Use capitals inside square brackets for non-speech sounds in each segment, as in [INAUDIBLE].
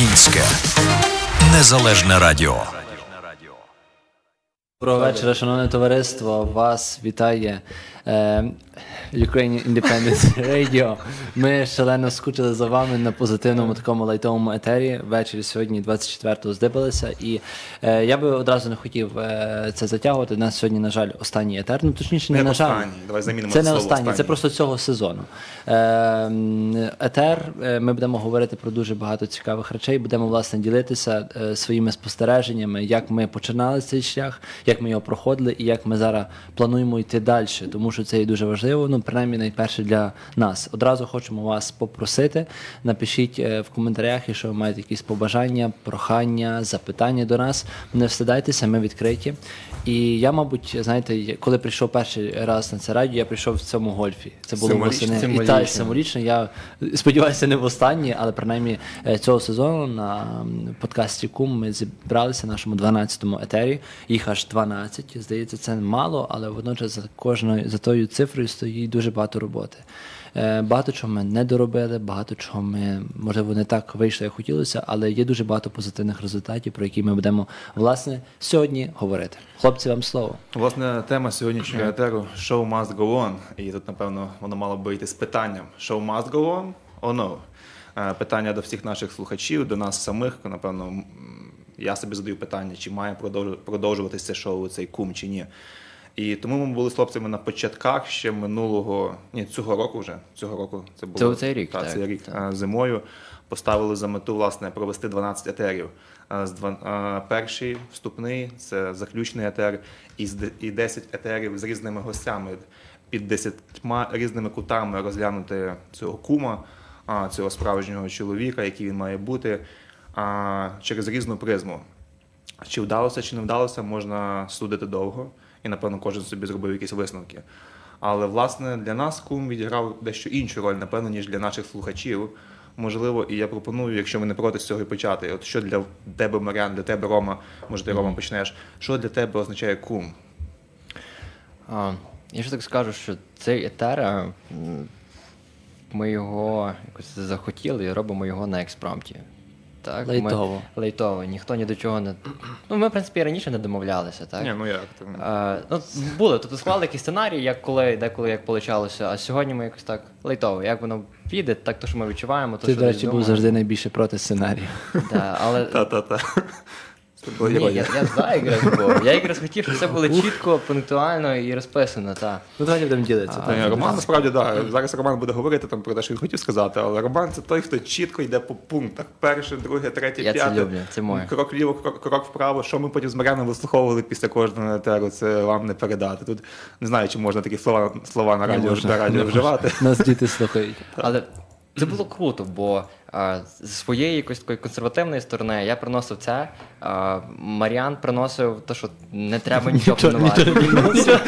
Українське незалежне радіо. Доброго вечора, шановне товариство. Вас вітає е, Ukrainian Independence [LAUGHS] Radio. Ми шалено скучили за вами на позитивному такому лайтовому етері. Ввечері сьогодні, 24-го, здибалися. І е, я би одразу не хотів е, це затягувати. У нас сьогодні, на жаль, останній етер. Ну точніше, не, Не на жаль. останній. Давай замінимо це не останній, це просто цього сезону. Е, етер. е, Ми будемо говорити про дуже багато цікавих речей. Будемо власне ділитися е, своїми спостереженнями, як ми починали цей шлях, як ми його проходили, і як ми зараз плануємо йти далі, тому що це є дуже важливо. Ну, принаймні, найперше для нас. Одразу хочемо вас попросити. Напишіть е, в коментарях, якщо ви маєте якісь побажання, прохання, запитання до нас. Не встидайтеся, ми відкриті. І я, мабуть, знаєте, коли прийшов перший раз на це радіо, я прийшов в цьому гольфі. Це було восени. І та символічно. Я сподіваюся, не в останнє, але принаймні е, цього сезону на подкасті Кум ми зібралися в нашому 12-му етері. Їх аж 12. Здається, це мало, але водночас за кожною за тою цифрою стоїть дуже багато роботи. Е, Багато чого ми не доробили, багато чого ми, можливо, не так вийшло, як хотілося, але є дуже багато позитивних результатів, про які ми будемо власне сьогодні говорити. Хлопці, вам слово. Власне, тема сьогоднішнього етеру «Show must go on». І тут, напевно, воно мало би йти з питанням «Show must go on or no?» Е, Питання до всіх наших слухачів, до нас самих. Напевно, я собі задаю питання, чи має продовжуватися шоу, цей кум, чи ні. І тому ми були з хлопцями на початках ще минулого, ні, цього року вже. Цього року це було Це цей рік, Так, так, цей рік е, зимою. Поставили за мету власне провести 12 етерів. Е, З е, перший вступний це заключний етер, і з 10 етерів з різними гостями під 10 різними кутами розглянути цього кума, цього справжнього чоловіка, який він має бути, через різну призму. Чи вдалося, чи не вдалося, можна судити довго, і напевно кожен собі зробив якісь висновки. Але власне для нас кум відіграв дещо іншу роль, напевно, ніж для наших слухачів. Можливо, і я пропоную, якщо ви не проти з цього і почати. От що для тебе, Маріан, для тебе, Рома, може ти Рома почнеш, що для тебе означає кум? А, я ж так скажу, що цей етер, ми його якось захотіли і робимо його на експромті. Так, Лейтово. Ми, лейтово. Ніхто ні до чого не. Ну, ми, в принципі, і раніше не домовлялися, так? Ні, ну як ти? А, ну, були, тобто склали якісь сценарії, як коли, деколи як получалося, а сьогодні ми якось так лейтово. Як воно піде, так то, що ми відчуваємо, то Ти, що до речі, був завжди найбільше проти сценарію. Да, але Та-та-та. Це Ні, я, я за якраз був. Я якраз хотів, щоб все було чітко, пунктуально і розписано. Так. Ну, давайте будемо ділитися. Та ні, Роман насправді да. Зараз Роман буде говорити там про те, що він хотів сказати, але Роман це той, хто чітко йде по пунктах. Перше, друге, третє, Я це п'яте. люблю, це моє. Крок вліво, крок, крок вправо. Що ми потім з Мар'яном вислуховували після кожного етеру, це вам не передати. Тут не знаю, чи можна такі слова, слова на радіо, можна, на радіо вживати. Нас діти слухають. Але це було круто, бо а, з своєї якоїсь такої консервативної сторони я приносив це. А, Маріан приносив те, що не треба нічого планувати. Нічого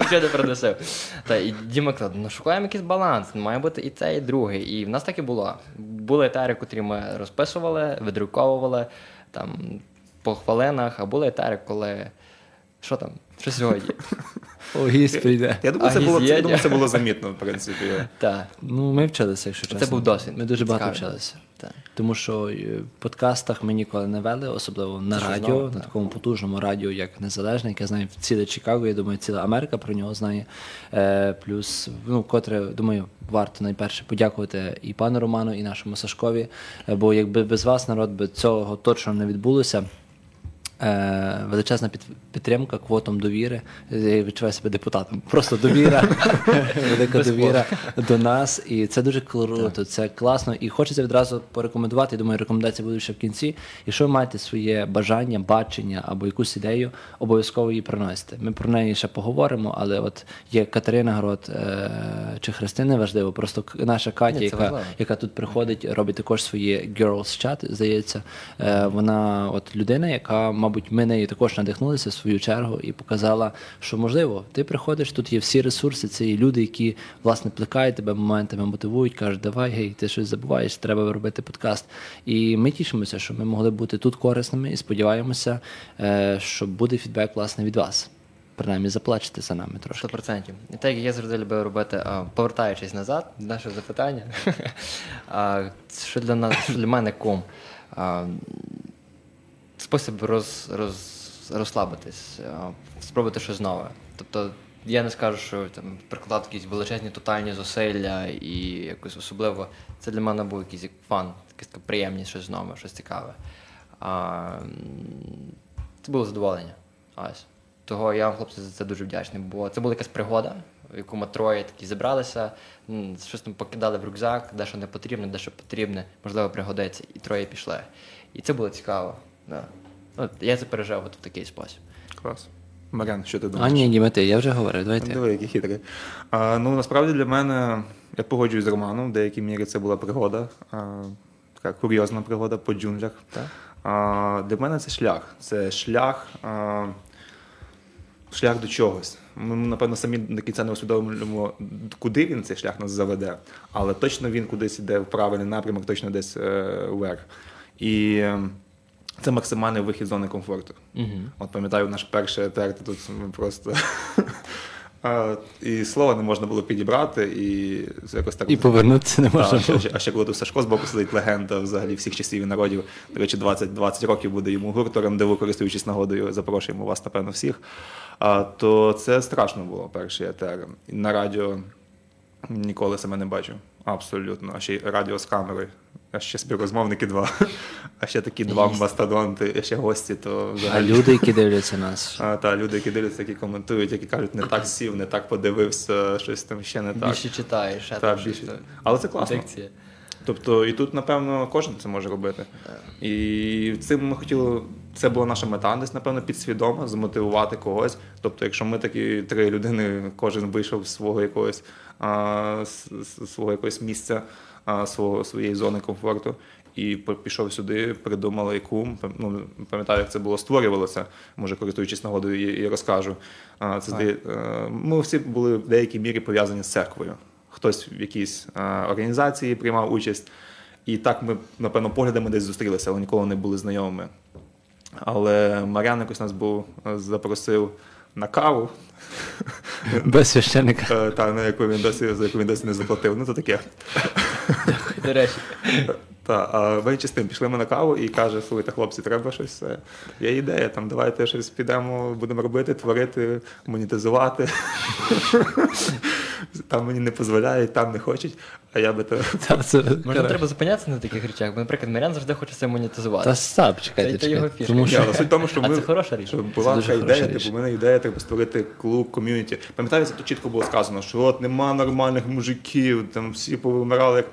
нічого не приносив. Та і Діма казав, ну шукаємо якийсь баланс, має бути і це, і друге. І в нас так і було. Були етери, котрі ми розписували, видруковували там по хвилинах, а були етери, коли. Що там? Що сьогодні? О, прийде. Я думаю, це було, я думаю, це було замітно, в принципі. Так. Ну, ми вчилися, якщо Це був досвід. Ми дуже багато вчилися. Так. Тому що е, в подкастах ми ніколи не вели, особливо на Це радіо, знову, на так. такому потужному радіо, як Незалежне, яке знає ціле Чикаго, я думаю, ціла Америка про нього знає. Е, плюс, ну, котре, думаю, варто найперше подякувати і пану Роману, і нашому Сашкові. Е, бо якби без вас народ би цього точно не відбулося. Е, величезна під, підтримка квотом довіри. Я відчуваю себе депутатом. Просто довіра, [LAUGHS] велика довіра до нас. І це дуже круто, це класно. І хочеться відразу порекомендувати. Я думаю, рекомендації будуть ще в кінці. Якщо ви маєте своє бажання, бачення або якусь ідею, обов'язково її приносите. Ми про неї ще поговоримо, але от є Катерина Грот е, чи Христина важливо. Просто наша Катя, Ні, яка, яка тут приходить, робить також своє girls chat, здається. Е, вона от людина, яка, мабуть, ми нею також надихнулися свою чергу і показала, що можливо, ти приходиш, тут є всі ресурси, це є люди, які власне плекають тебе моментами, мотивують, кажуть, давай, гей, ти щось забуваєш, треба робити подкаст. І ми тішимося, що ми могли бути тут корисними і сподіваємося, е, що буде фідбек власне від вас. Принаймні заплачете за нами трошки. 100%. І так як я завжди любив робити, повертаючись назад нашого запитання, [LAUGHS] що для нас, що для мене кум? спосіб роз, роз, розслабитись, спробувати щось нове. Тобто я не скажу, що там прикладати якісь величезні тотальні зусилля і якось особливо. Це для мене був якийсь як фан, якась приємність, щось нове, щось цікаве. А, це було задоволення. Ось. Того я вам, хлопці, за це дуже вдячний, бо це була якась пригода, в яку ми троє такі зібралися, щось там покидали в рюкзак, де що не потрібне, де що потрібне, можливо, пригодиться, і троє пішли. І це було цікаво. Да. От, я це пережив от в такий спосіб. Клас. Марян, що ти А думаєш? ні, Дімети, я вже говорив, давайте. Диви, який хитрий. А, ну, насправді для мене, я погоджуюсь з Романом, в деякій мірі це була пригода, а, така курйозна пригода по джунглях. А, для мене це шлях. Це шлях, а, шлях до чогось. Ми, напевно, самі до кінця не усвідомлюємо, куди він цей шлях нас заведе, але точно він кудись йде в правильний напрямок, точно десь е, вверх. І це максимальний вихід з зони комфорту. От пам'ятаю наш перший етер, тут ми просто. [LAUGHS] І слова не можна було підібрати, і якось так. І повернутися не можна було. а ще коли тут Сашко з боку сидить легенда взагалі всіх часів і народів. До речі, 20, 20 років буде йому гуртором, де ви користуючись нагодою, запрошуємо вас, напевно, всіх. А, то це страшно було перший етер. На радіо ніколи себе не бачив. Абсолютно. А ще й радіо з камерою. А ще співрозмовники два. А ще такі два мастодонти, а ще гості, то А люди, які дивляться нас. А, та, люди, які дивляться, які коментують, які кажуть, не так сів, не так подивився, щось там ще не так. Більше читаєш, ще Так, там щось більше. Але це класно. Дикція. Тобто, і тут, напевно, кожен це може робити. І цим ми хотіли, це була наша мета, десь, напевно, підсвідомо, змотивувати когось. Тобто, якщо ми такі три людини, кожен вийшов з свого якогось, а, свого якогось місця, свого, своєї зони комфорту. І пішов сюди, придумали яку, ну, пам'ятаю, як це було створювалося, може, користуючись нагодою, і, розкажу. Це, здає- е, ми всі були в деякій мірі пов'язані з церквою. Хтось в якійсь е, організації приймав участь. І так ми, напевно, поглядами десь зустрілися, але ніколи не були знайомими. Але Мар'ян якось нас був е, запросив на каву, Без священника. е, та на яку він досі за яку він досі не заплатив. Ну то таке. До речі, Та, а менше з тим пішли ми на каву і каже: слухайте, хлопці, треба щось. е, Є ідея, там давайте щось підемо, будемо робити, творити, монетизувати. Там мені не дозволяють, там не хочуть, а я би то. Та, це, може треба зупинятися на таких речах, бо, наприклад, Марян завжди хоче це монетизувати. Та Це- чекайте, це його чекайте. фішка. Тому що суть в тому, що А ми, це хороша річ. що була така ідея, річ. типу, в мене ідея треба створити клуб, ком'юніті. Пам'ятаєте, тут чітко було сказано, що от нема нормальних мужиків, там всі повимирали як.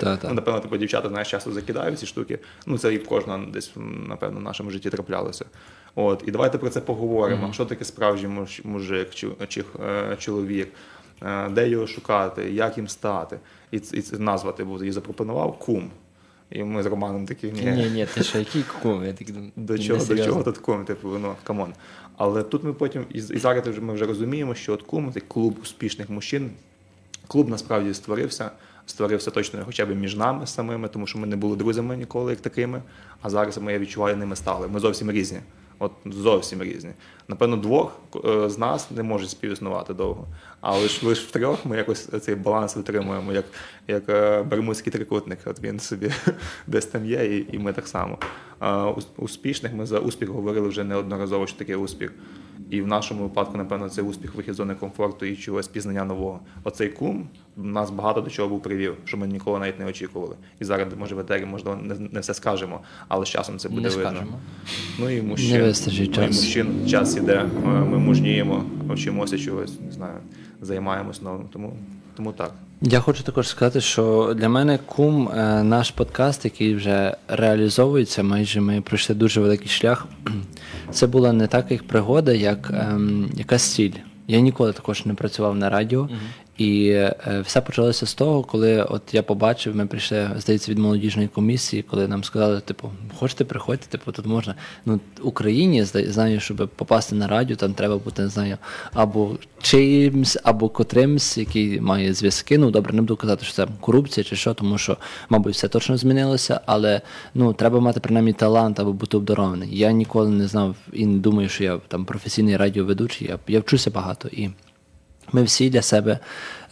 Та-та. Ну, напевно, типу, дівчата знаєш, часто закидають ці штуки. Ну, це і в кожного десь, напевно, в нашому житті траплялося. От, і давайте про це поговоримо. Що таке справжній муж- мужик чи, чи е, чоловік? Е, Де його шукати, як їм стати? І, і це назва ти був її запропонував кум. І ми з Романом такі ні. Ні, ні, ти що, який кум? Я так думаю, До чого, до чого тут кум? Типу, ну come on. Але тут ми потім, і, і зараз ми вже розуміємо, що от кум це клуб успішних мужчин. Клуб насправді створився. Створився точно хоча б між нами самими, тому що ми не були друзями ніколи як такими. А зараз ми я відчуваю, ними стали. Ми зовсім різні. От зовсім різні. Напевно, двох е, з нас не можуть співіснувати довго. Але лише лиш втрьох ми якось цей баланс витримуємо, як, як е, бермудський трикутник. От він собі [LAUGHS] десь там є, і, і ми так само. Успішних ми за успіх говорили вже неодноразово, що таке успіх. І в нашому випадку, напевно, це успіх вихід з зони комфорту і чогось пізнання нового. Оцей кум нас багато до чого був привів, що ми ніколи навіть не очікували. І зараз, може, в етері, можливо, не, не все скажемо, але з часом це буде Не видно. скажемо. Ну і мужчин. Не ну, і мужчин час іде, ми мужніємо, вчимося чогось, не знаю, займаємось новим. Тому, тому так. Я хочу також сказати, що для мене кум е, наш подкаст, який вже реалізовується, майже ми пройшли дуже великий шлях. [CLEARS THROAT] Це була не так як пригода, як ем, якась ціль. Я ніколи також не працював на радіо, і е, все почалося з того, коли от я побачив, ми прийшли, здається, від молодіжної комісії, коли нам сказали, типу, хочете приходьте, типу, тут можна. Ну, Україні зда- знаю, щоб попасти на радіо, там треба бути, не знаю, або чиїмсь, або котримсь, який має зв'язки. Ну, добре, не буду казати, що це корупція чи що, тому що, мабуть, все точно змінилося, але ну, треба мати принаймні талант або бути обдарований. Я ніколи не знав і не думаю, що я там професійний радіоведучий, я, я вчуся багато і. Ми всі для себе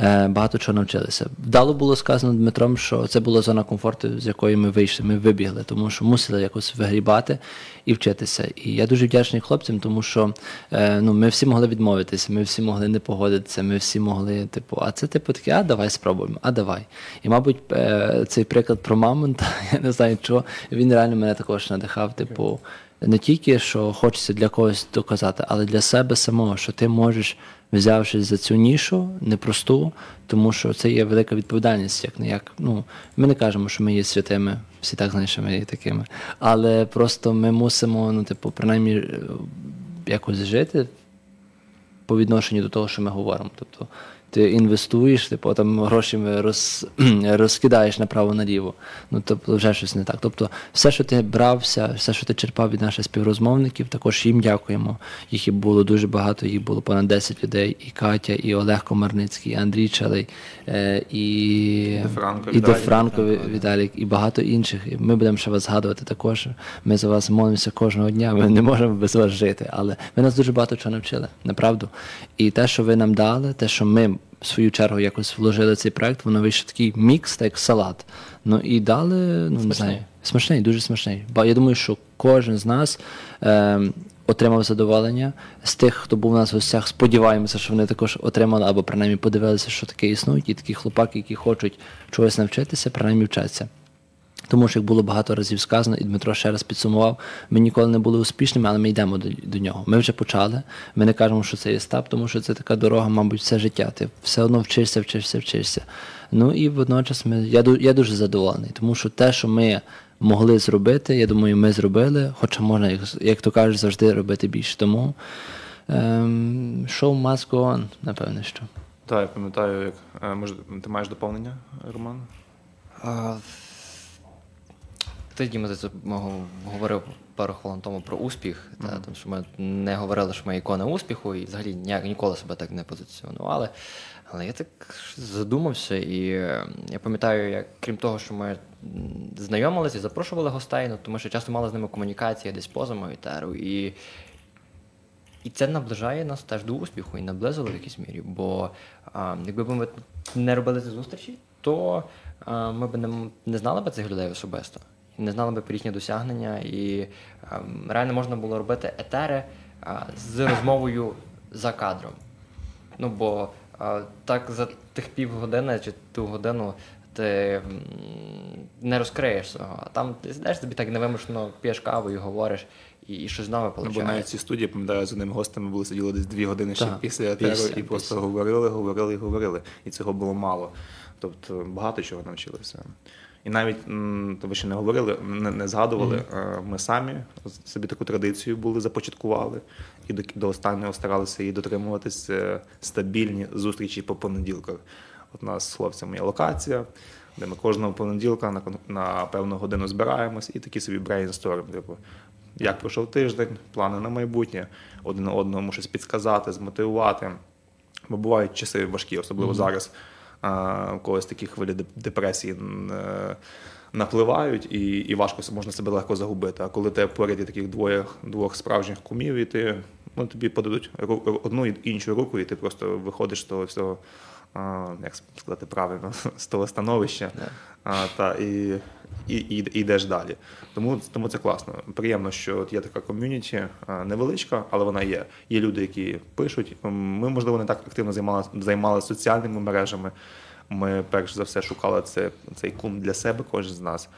е, багато чого навчилися. Вдало було сказано Дмитром, що це була зона комфорту, з якої ми вийшли, ми вибігли, тому що мусили якось вигрібати і вчитися. І я дуже вдячний хлопцям, тому що е, ну, ми всі могли відмовитися, ми всі могли не погодитися, ми всі могли, типу, а це типу таке, а давай спробуємо, а давай. І, мабуть, е, цей приклад про мамонта, [LAUGHS] я не знаю чого, він реально мене також надихав, типу. Не тільки що хочеться для когось доказати, але для себе самого, що ти можеш взявшись за цю нішу непросту, тому що це є велика відповідальність, як не як. Ну, ми не кажемо, що ми є святими, всі так знають, ми є такими. Але просто ми мусимо, ну, типу, принаймні, е, якось жити по відношенню до того, що ми говоримо. Тобто ти інвестуєш, типу там гроші роз, [CLEARS THROAT] розкидаєш направо-наліво. Ну тобто вже щось не так. Тобто, все, що ти брався, все, що ти черпав від наших співрозмовників, також їм дякуємо. Їх і було дуже багато, їх було понад 10 людей. І Катя, і Олег Комарницький, і Андрій Чалий, е, і Франко, і Віталій. Франко Віталік, і багато інших. І Ми будемо ще вас згадувати також. Ми за вас молимося кожного дня. Ми не можемо без вас жити. Але ви нас дуже багато чого навчили, направду. І те, що ви нам дали, те, що ми в свою чергу якось вложили цей проект, воно вийшов такий мікс, так як салат. Ну і дали, ну не знаю, смачний, дуже смачний. Бо я думаю, що кожен з нас. Е, Отримав задоволення з тих, хто був у нас в гостях. Сподіваємося, що вони також отримали або принаймні подивилися, що таке існують, і такі хлопаки, які хочуть чогось навчитися, принаймні вчаться. Тому що, як було багато разів сказано, і Дмитро ще раз підсумував, ми ніколи не були успішними, але ми йдемо до, до нього. Ми вже почали. Ми не кажемо, що це є стап, тому що це така дорога, мабуть, все життя. Ти все одно вчишся, вчишся, вчишся. Ну і водночас ми, я, я дуже задоволений, тому що те, що ми могли зробити, я думаю, ми зробили, хоча можна, як, як то кажуть, завжди робити більше. Тому ем, show must go on, напевне, що. Так, я пам'ятаю, як е, може, ти маєш доповнення, Роман? Ти, Діма, це говорив пару хвилин тому про успіх, mm-hmm. та, тому що ми не говорили, що ми ікона успіху, і взагалі ніяк ніколи себе так не позиціонували. Але я так задумався, і я пам'ятаю, як крім того, що ми знайомилися і запрошували гостей, ну, тому що часто мали з ними комунікації десь поза Моїтеру. І і це наближає нас теж до успіху і наблизило в якійсь мірі. Бо а, якби ми не робили ці зустрічі, то а, ми б не, не знали б цих людей особисто, не знали б про їхні досягнення. І а, реально можна було робити етери а, з розмовою за кадром. Ну бо а, так за тих півгодини чи ту годину ти не розкриєш цього. А там ти сидиш тобі так невимушено п'єш каву і говориш, і, і щось нове Ну, бо навіть ці студії, пам'ятаю, з одним гостем ми були сиділи десь дві години ще Так, після етеру після, і просто після. говорили, говорили і говорили. І цього було мало. Тобто багато чого навчилися. І навіть то ви ще не говорили, не, не згадували. е, Ми самі собі таку традицію були, започаткували і до, до останнього старалися її дотримуватись е, стабільні зустрічі по понеділках. От у нас з хлопцями є локація, де ми кожного понеділка на, на певну годину збираємось і такі собі брейнсторм. Типу, як пройшов тиждень, плани на майбутнє, один одному щось підсказати, змотивувати. Бо бувають часи важкі, особливо зараз. У когось такі хвилі депресії е, напливають, і, і важко можна себе легко загубити. А коли тебе поряд є таких двоє, двох справжніх кумів, і ти ну, тобі подадуть одну і іншу руку, і ти просто виходиш з того всього, а, як сказати правильно, [LAUGHS] з того становища. А, та, і, і, і, йдеш далі. Тому, тому це класно. Приємно, що є така ком'юніті, невеличка, але вона є. Є люди, які пишуть. Ми, можливо, не так активно займалися займалися соціальними мережами. Ми перш за все шукали це, цей кум для себе, кожен з нас.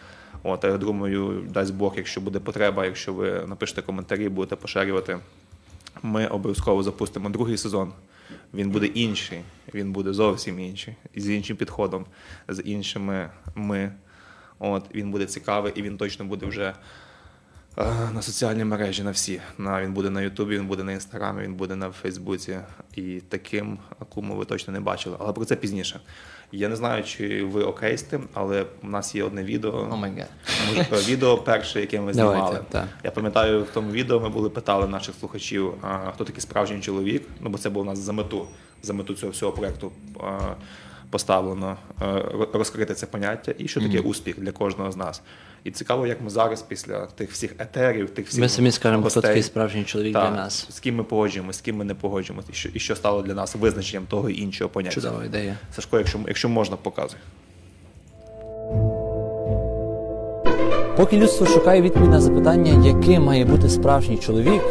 От, я думаю, дасть Бог, якщо буде потреба, якщо ви напишете коментарі, будете поширювати, ми обов'язково запустимо другий сезон. Він буде інший, він буде зовсім інший, з іншим підходом, з іншими ми. От, він буде цікавий і він точно буде вже е, на соціальній мережі, на всі. На, він буде на Ютубі, він буде на Інстаграмі, він буде на Фейсбуці. І такого КУМу ви точно не бачили. Але про це пізніше. Я не знаю, чи ви окей з тим, але у нас є одне відео. Oh my God. Може, е, відео перше, яке ми Давайте, знімали. так. Я пам'ятаю, в тому відео ми були питали наших слухачів, а, хто такий справжній чоловік. Ну бо це було у нас за мету, за мету цього всього проекту. Поставлено е, розкрити це поняття і що таке успіх для кожного з нас. І цікаво, як ми зараз, після тих всіх етерів, тих всіх Ми самі скажемо, хто такий справжній чоловік та, для нас. з ким ми погоджуємося, з ким ми не погоджуємося, і що, і що стало для нас визначенням того і іншого поняття. Чудова ідея. Сашко, якщо, якщо можна, показуй. Поки людство шукає відповідь на запитання, яким має бути справжній чоловік,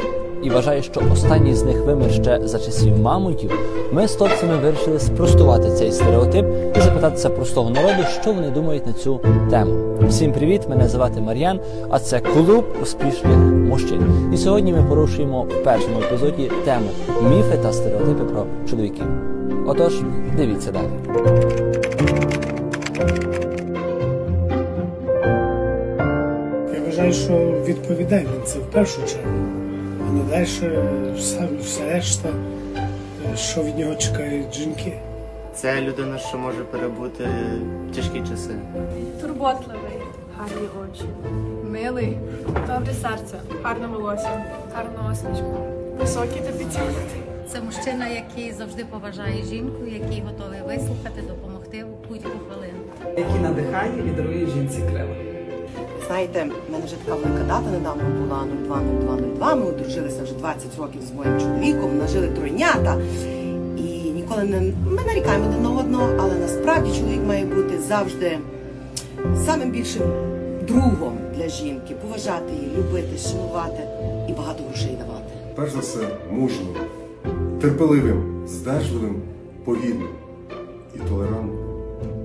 і вважає, що останній з них вимер ще за часів мамонтів, ми з хлопцями вирішили спростувати цей стереотип і запитатися простого народу, що вони думають на цю тему. Всім привіт! Мене звати Мар'ян, а це клуб успішних мужчин. І сьогодні ми порушуємо в першому епізоді тему міфи та стереотипи про чоловіків. Отож, дивіться далі. Я вважаю, що відповідає він це в першу чергу, не далі все, все решта, е, що від нього чекають жінки. Це людина, що може перебути тяжкі часи. Турботливий, гарні очі, милий, добре серце, гарне волосся, гарна осмішка, високий та підтягнутий. Це мужчина, який завжди поважає жінку, який готовий вислухати, допомогти у будь-яку хвилину. який надихає і дарує жінці крила. Знаєте, в мене вже така велика дата недавно була 020202. Ми одружилися вже 20 років з моїм чоловіком, нажили тройнята. І ніколи не ми нарікаємо один на одного, але насправді чоловік має бути завжди самим більшим другом для жінки, поважати її, любити, шанувати і багато грошей давати. перш за все, мужнім, терпеливим, здержливим, повільним і толерантним.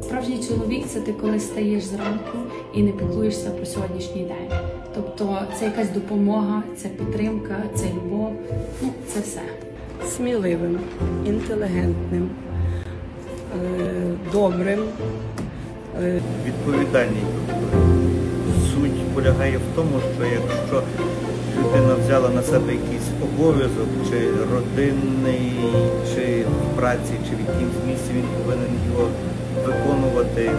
Справжній чоловік це ти коли стаєш зранку і не піклуєшся про сьогоднішній день. Тобто це якась допомога, це підтримка, це любов, ну це все. Сміливим, інтелігентним, е, добрим, е, Відповідальний. Суть полягає в тому, що якщо людина взяла на себе якийсь обов'язок, чи родинний, чи в праці, чи в якомусь місці, він повинен його виконувати,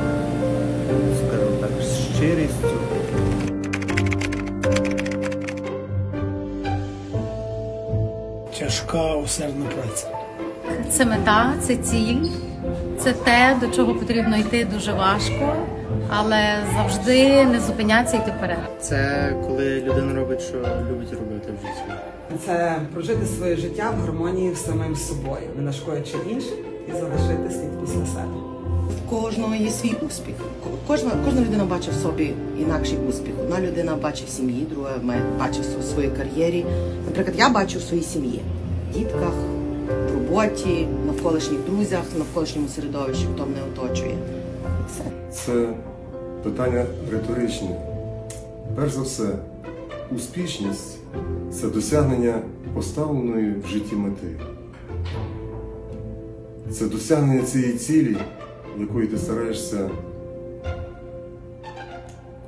скажімо щирістю. Тяжка усердна праця. Це мета, це ціль, це те, до чого потрібно йти дуже важко, але завжди не зупинятися йти вперед. Це коли людина робить, що любить робити в житті. це прожити своє життя в гармонії з самим собою, не нашкодячи іншим і залишити слід після себе. Кожного є свій успіх. Кожна, кожна людина бачить в собі інакший успіх. Одна людина бачить в сім'ї, друга бачить в своїй кар'єрі. Наприклад, я бачу в своїй сім'ї, дітках, в роботі, навколишніх друзях, навколишньому середовищі, хто мене оточує. Все. Це питання риторичне. Перш за все, успішність це досягнення поставленої в житті мети. Це досягнення цієї цілі, якої ти стараєшся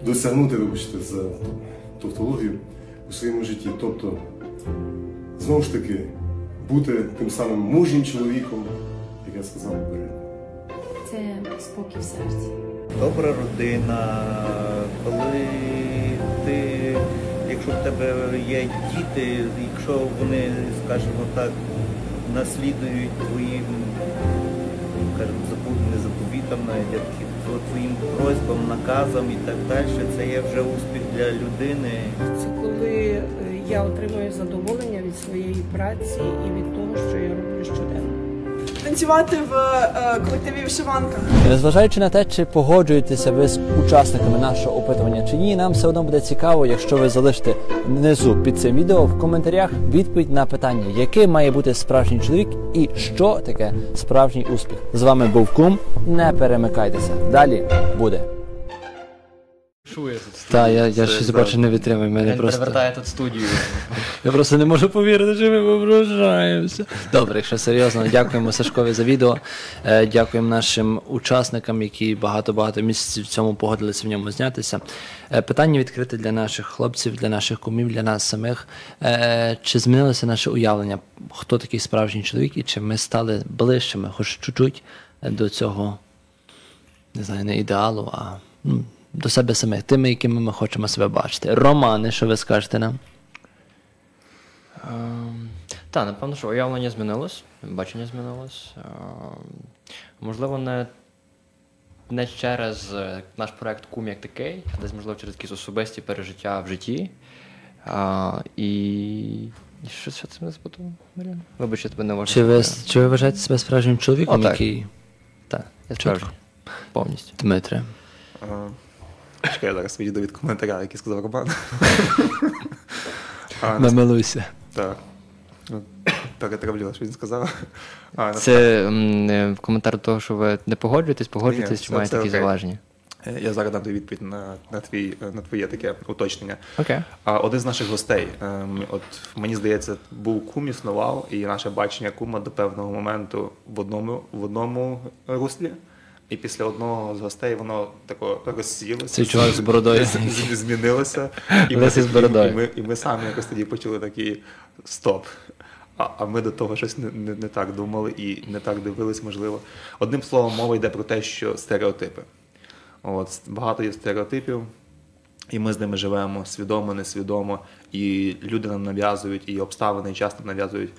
досягнути, вибачте, за тавтологію у своєму житті. Тобто, знову ж таки, бути тим самим мужнім чоловіком, як я сказав. Це спокій в серці. добра родина, коли ти, якщо в тебе є діти, якщо вони, скажімо так, наслідують твоїм, запу- не заповітам, навіть, а такі, то твоїм просьбам, наказам і так далі, це є вже успіх для людини. Це коли е, я отримую задоволення від своєї праці і від того, що я роблю щоденно. Танцювати в е, колективі вишиванка. Незважаючи на те, чи погоджуєтеся ви з учасниками нашого опитування чи ні, нам все одно буде цікаво, якщо ви залишите внизу під цим відео в коментарях відповідь на питання, яким має бути справжній чоловік і що таке справжній успіх. З вами був Кум. Не перемикайтеся. Далі буде. Шує тут. Та я, я Це щось бачу, не витримаю. Мене Він просто перевертає тут студію. [LAUGHS] я просто не можу повірити, що ми попрощаємося. Добре, якщо серйозно, дякуємо Сашкові за відео. Е, Дякуємо нашим учасникам, які багато-багато місяців в цьому погодилися в ньому знятися. Е, Питання відкрите для наших хлопців, для наших кумів, для нас самих. Е, Чи змінилося наше уявлення, хто такий справжній чоловік, і чи ми стали ближчими, хоч чуть-чуть е, до цього, не знаю, не ідеалу, а ну, до себе самих, тими, якими ми хочемо себе бачити. Романе, що ви скажете нам? Ем, Та, напевно, що уявлення змінилось, бачення змінилось. Ем, Можливо, не не через е, наш проект Кум як такий, а десь, можливо, через якісь особисті пережиття в житті. А, і... і Що, що це не сподобало, Маріан? Вибач, я тебе не можу. Чи ви, чи ви вважаєте себе справжнім чоловіком, О, так. який. Так, я справжній. Повністю. Дмитре. А, Чекай, я зараз відійду від коментаря, який сказав Роман. [LAUGHS] Намилуйся. Так. Ну, Перетравлю, що він сказав. А, Це м, е, коментар до того, що ви не погоджуєтесь, погоджуєтесь, Ні, чи це- маєте це такі окей. зауваження? Е, Я зараз дам тобі відповідь на, на, твій, на твоє таке уточнення. Окей. А один з наших гостей, ем, от мені здається, був кум існував, і наше бачення кума до певного моменту в одному, в одному руслі. І після одного з гостей воно тако розсіялося. Цей чувак з бородою. [LAUGHS] Змінилося. І ми, з бородою. і, ми, і ми самі якось тоді почули такий стоп. А, а ми до того щось не, не, не так думали і не так дивились, можливо. Одним словом, мова йде про те, що стереотипи. От, багато є стереотипів, і ми з ними живемо свідомо, несвідомо. І люди нам нав'язують, і обставини часто нав'язують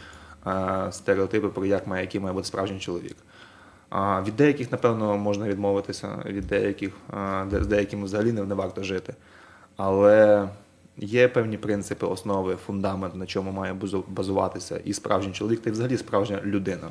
е, стереотипи про як має, який має бути справжній чоловік. Від деяких, напевно, можна відмовитися, від деяких, з деякими взагалі не, не варто жити. Але є певні принципи, основи, фундамент, на чому має базуватися і справжній чоловік, та й взагалі справжня людина.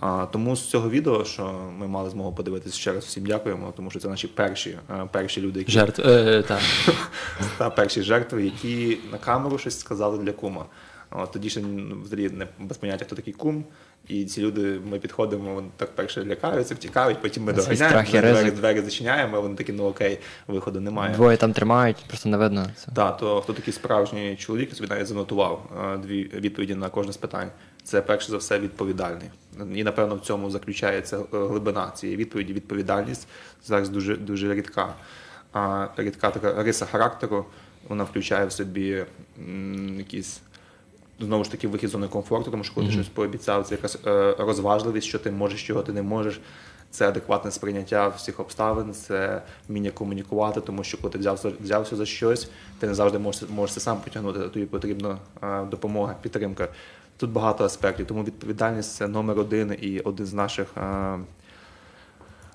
А, тому з цього відео, що ми мали змогу подивитися ще раз всім дякуємо, тому що це наші перші, е, перші люди, які Жертв. Е, так. [LAUGHS] та перші жертви, які на камеру щось сказали для кума. От, тоді ще ну, взагалі не без поняття, хто такий кум. І ці люди, ми підходимо, вони так перше лякаються, втікають, потім ми Свій доганяємо, двері, двері зачиняємо, вони такі, ну окей, виходу немає. Двоє там тримають, просто не видно. Це. Так, то хто такий справжній чоловік, собі навіть занотував е, дві відповіді на кожне з питань. Це перше за все відповідальний. І напевно в цьому заключається е, глибина цієї відповіді. Відповідальність зараз дуже дуже рідка. А рідка така риса характеру, вона включає в собі якісь. Знову ж таки, вихід з зони комфорту, тому що коли ти щось пообіцяв, це якась е, розважливість, що ти можеш, чого ти не можеш. Це адекватне сприйняття всіх обставин, це вміння комунікувати, тому що коли ти взявся, взявся за щось, ти не завжди можеш, можеш це сам потягнути, тобі потрібна е, допомога, підтримка. Тут багато аспектів, тому відповідальність це номер один і один з наших е,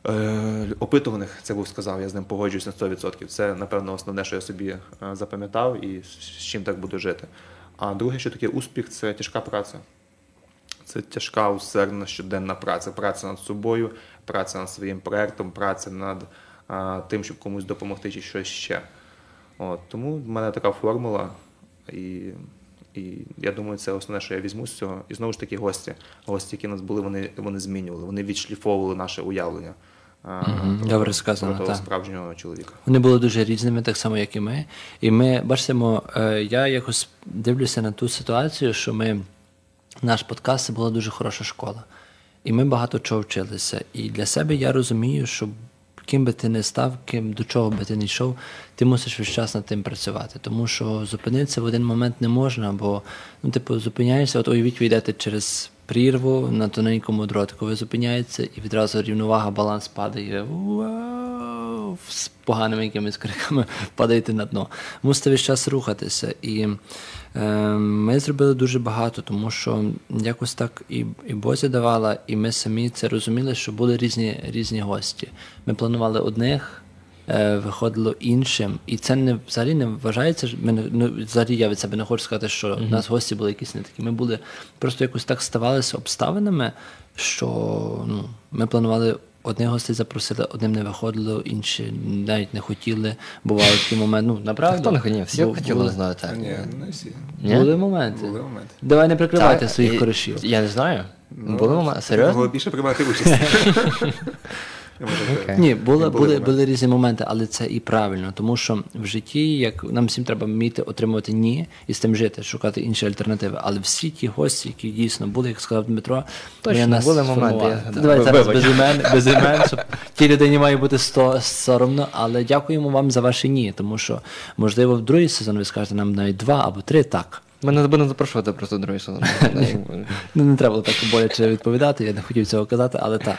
е, опитуваних, це був сказав, я з ним погоджуюсь на 100%. Це, напевно, основне, що я собі е, запам'ятав і з чим так буду жити. А друге, що таке успіх, це тяжка праця. Це тяжка усердна щоденна праця. Праця над собою, праця над своїм проєктом, праця над а, тим, щоб комусь допомогти чи щось ще. От, тому в мене така формула, і, і я думаю, це основне, що я візьму з цього. І знову ж таки, гості. Гості, які нас були, вони, вони змінювали, вони відшліфовували наше уявлення. Про- добре сказано, про того справжнього чоловіка. Вони були дуже різними, так само, як і ми. І ми бачимо, е, я якось дивлюся на ту ситуацію, що ми наш подкаст це була дуже хороша школа. І ми багато чого вчилися. І для себе я розумію, що ким би ти не став, ким до чого би ти не йшов, ти мусиш весь час над тим працювати. Тому що зупинитися в один момент не можна, бо ну, типу, зупиняєшся, от уявіть, ви йдете через прірву на тоненькому дротику, ви зупиняєтеся, і відразу рівновага, баланс падає. Вау! З поганими якимись криками [LAUGHS] падаєте на дно. Мусите весь час рухатися. І е, ми зробили дуже багато, тому що якось так і, і Бозя давала, і ми самі це розуміли, що були різні, різні гості. Ми планували одних. Е, Виходило іншим, і це не взагалі не вважається. ж- Ми не- ну, взагалі я від себе не хочу сказати, що в нас гості були якісь не такі. Ми були просто якось так ставалися обставинами, що ну, ми планували одних гостей запросили, одним не виходило, інші навіть не хотіли. Бували такі моменти. Ну, направду. Хто не хотів? Всі Бу- хотіли були- знати. так. Ні, не всі. Ні? Були моменти. Були моменти. Давай не прикривайте Так, своїх і- коришів. Я не знаю. Ну, Були моменти? Серйозно? Могло більше приймати участь. [LAUGHS] Сказати. Ні, були, Були були, були різні моменти, але це і правильно, тому що в житті, як нам всім треба вміти отримувати ні і з тим жити, шукати інші альтернативи. Але всі ті гості, які дійсно були, як сказав Дмитро, Точно, нас були моменти, я Давай зараз без імен, без імен, щоб тій людині має бути сто соромно. Але дякуємо вам за ваші ні, тому що можливо в другий сезон ви скажете нам навіть два або три так. Ми не запрошувати просто другий сезон. [LAUGHS] Ну, не треба було так боляче відповідати, я не хотів цього казати, але так.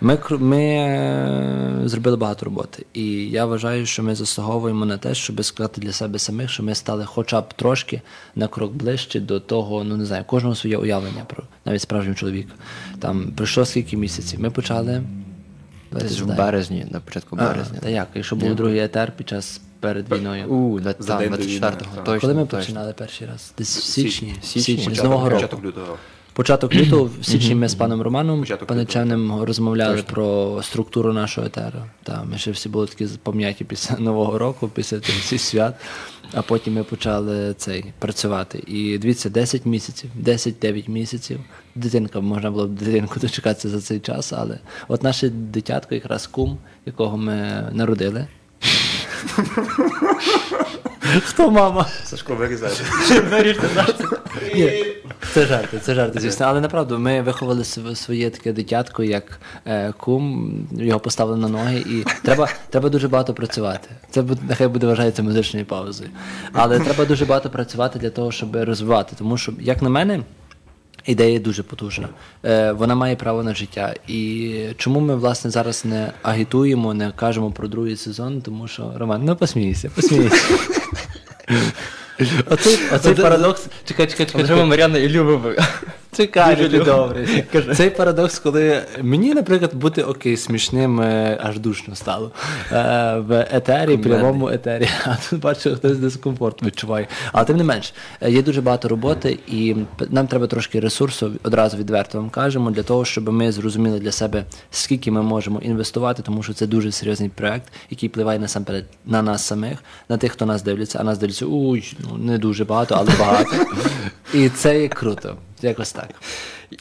Ми, ми е, зробили багато роботи. І я вважаю, що ми заслуговуємо на те, щоб сказати для себе самих, що ми стали хоча б трошки на крок ближче до того, ну не знаю, кожного своє уявлення про навіть справжнього чоловіка. Там пройшло скільки місяців. Ми почали Десь в березні, на початку березня. Та як, якщо був другий етер під час перед війною. У, да, За там, день до 24-го, так. точно. Коли ми точно. починали перший раз? Десь в січні. В Січні, січні, з Початок- Нового року. Початок лютого. Початок лютого, в січні ми з паном Романом Початок Паничевним розмовляли про структуру нашого етеру. Та, ми ще всі були такі пом'яті після [LAUGHS] Нового року, після тих всіх свят. А потім ми почали цей працювати. І дивіться, 10 місяців, 10-9 місяців. Дитинка, можна було б дитинку [LAUGHS] дочекатися за цей час, але от наше дитятко, якраз кум, якого ми народили. [LAUGHS] Хто мама? Сашко, вирізайте. Ні, це жарти, це жарти, звісно. Але направду ми виховали своє таке дитятко, як е, кум, його поставили на ноги, і треба, треба дуже багато працювати. Це нехай буде вважається музичною паузою. Але треба дуже багато працювати для того, щоб розвивати. Тому що, як на мене, ідея дуже потужна. Е, вона має право на життя. І чому ми, власне, зараз не агітуємо, не кажемо про другий сезон, тому що Роман, ну посмійся, посмійся. [LAUGHS] Оцей, оцей парадокс. Чекай, чекай, чекай. Можливо, Мар'яна і любив. Чекай, добре. Цей парадокс, коли мені, наприклад, бути окей, смішним е, аж душно стало. Е, в етері, прямому етері. [LAUGHS] А тут бачу, хтось дискомфорт відчуває. Але тим не менш, е, є дуже багато роботи, і нам треба трошки ресурсу, одразу відверто вам кажемо, для того, щоб ми зрозуміли для себе, скільки ми можемо інвестувати, тому що це дуже серйозний проект, який впливає насамперед на нас самих, на тих, хто нас дивиться, а нас дивляться уй, ну не дуже багато, але багато. І це є круто. Якось так.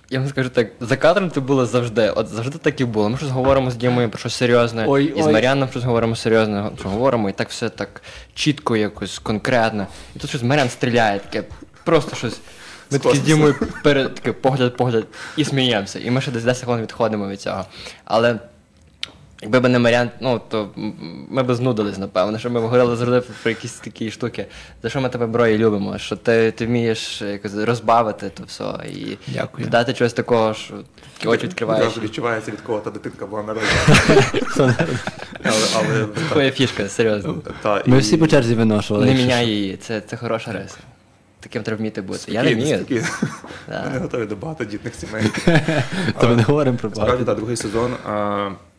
Я вам скажу так, за кадром це було завжди. От завжди так і було. Ми щось говоримо з Дімою про щось серйозне, Ой, і з ой. Мар'яном щось говоримо серйозне, що говоримо, і так все так чітко, якось конкретно. І тут щось Мар'ян стріляє, таке, просто щось. Ми такі з Дімою перед таке погляд, погляд і сміємося. І ми ще десь 10 хвилин відходимо від цього. Але якби б не Мар'ян, ну то ми б знудились, напевно, що ми говорили завжди про якісь такі штуки. За що ми тебе брої любимо? Що ти, ти вмієш якось розбавити то все і Дякую. дати чогось такого, що такі очі відкриваєш. Одразу відчувається, від кого та дитинка була народжена. [LAUGHS] але, Твоя фішка, серйозно. Ми всі по черзі виношували. Не міняй її, це, це хороша риса. Таким треба вміти бути. Я не вмію. спокійно. [LAUGHS] Да. Ми не готові до багатодітних сімей. [LAUGHS] То ми не говоримо про Справді, багато. так, другий сезон.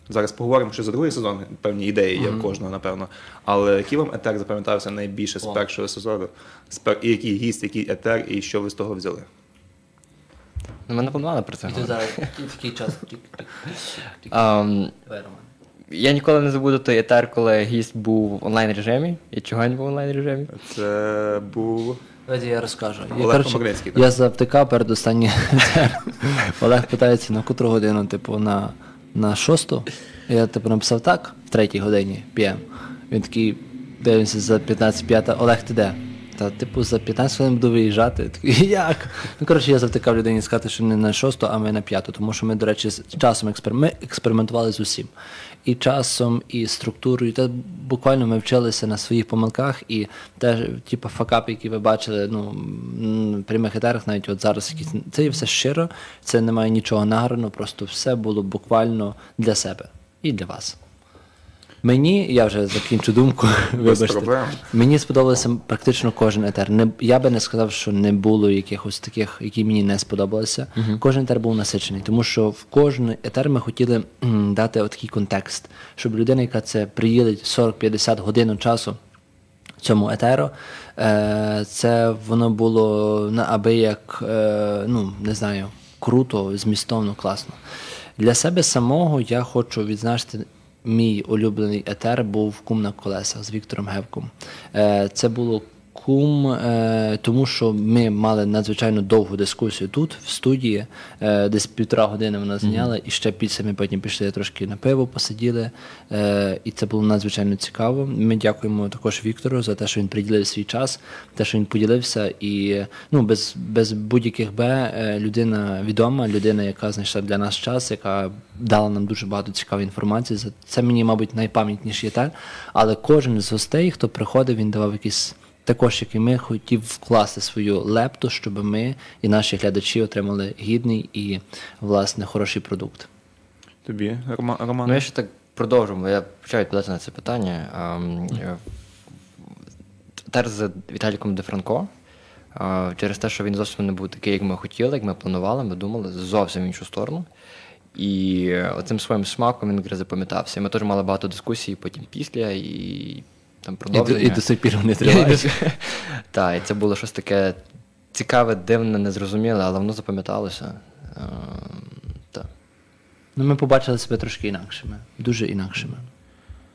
Зараз поговоримо, що за другий сезон певні ідеї є в кожного, напевно. Але який вам етер запам'ятався найбільше з першого сезону? З пер- І який гість, який етер, і що ви з того взяли? Ну, ми не планували про це. І ти зараз такий час. [LAUGHS] Я ніколи не забуду той етер, коли гість був в онлайн режимі. І чого він був в онлайн режимі? Це був Давайте я розкажу. Я, Олег коротше, Помогрецький, так? я завтикав перед останнім. [LAUGHS] Олег питається, на котру годину, типу, на, на шосту. Я типу написав так, в третій годині п'єм. Він такий дивиться за 15 п'ята. Олег, ти де? Та, типу, за 15 хвилин буду виїжджати. [LAUGHS] Я Такий, як? Ну, коротше, я завтикав людині сказати, що не на шосту, а ми на п'яту. Тому що ми, до речі, з часом експерим... ми експериментували з усім. І часом, і структурою. Та буквально ми вчилися на своїх помилках, і теж, типу, факапи, які ви бачили, ну, в прямих етерах, навіть от зараз якісь. Це є все щиро, це немає нічого награно, просто все було буквально для себе і для вас. Мені, я вже закінчу думку, [LAUGHS] вибачте. проблем. Мені сподобався практично кожен етер. Не, я би не сказав, що не було якихось таких, які мені не сподобалися. Кожен етер був насичений, тому що в кожен етер ми хотіли м, дати такий контекст, щоб людина, яка це приїде 40-50 годин часу цьому етеру, е, це воно було на аби як, е, ну, не знаю, круто, змістовно, класно. Для себе самого я хочу відзначити. Мій улюблений етер був кум на колесах з Віктором Гевком. Е, Це було кум, е, тому що ми мали надзвичайно довгу дискусію тут, в студії, е, десь півтора години вона зайняла, і ще після ми потім пішли трошки на пиво, посиділи, е, і це було надзвичайно цікаво. Ми дякуємо також Віктору за те, що він приділив свій час, те, що він поділився, і ну, без, без будь-яких Б людина відома, людина, яка знайшла для нас час, яка дала нам дуже багато цікавої інформації. Це мені, мабуть, найпам'ятніший етер, але кожен з гостей, хто приходив, він давав якісь також, як і ми, хотів вкласти свою лепту, щоб ми і наші глядачі отримали гідний і, власне, хороший продукт. тобі, Рома- Роман? Ну, я ще так продовжу, бо я почав відповідати на це питання. Ем, е, Тер з Віталіком Дефранко. е, Через те, що він зовсім не був такий, як ми хотіли, як ми планували, ми думали зовсім в іншу сторону. І оцим своїм смаком він якраз запам'ятався. І Ми теж мали багато дискусій потім після і там І до, продовження. і до сих пір вони [LAUGHS] тривають. [LAUGHS] Так, і це було щось таке цікаве, дивне, незрозуміле, але воно запам'яталося. Ем, Так. Ну, ми побачили себе трошки інакшими, дуже інакшими.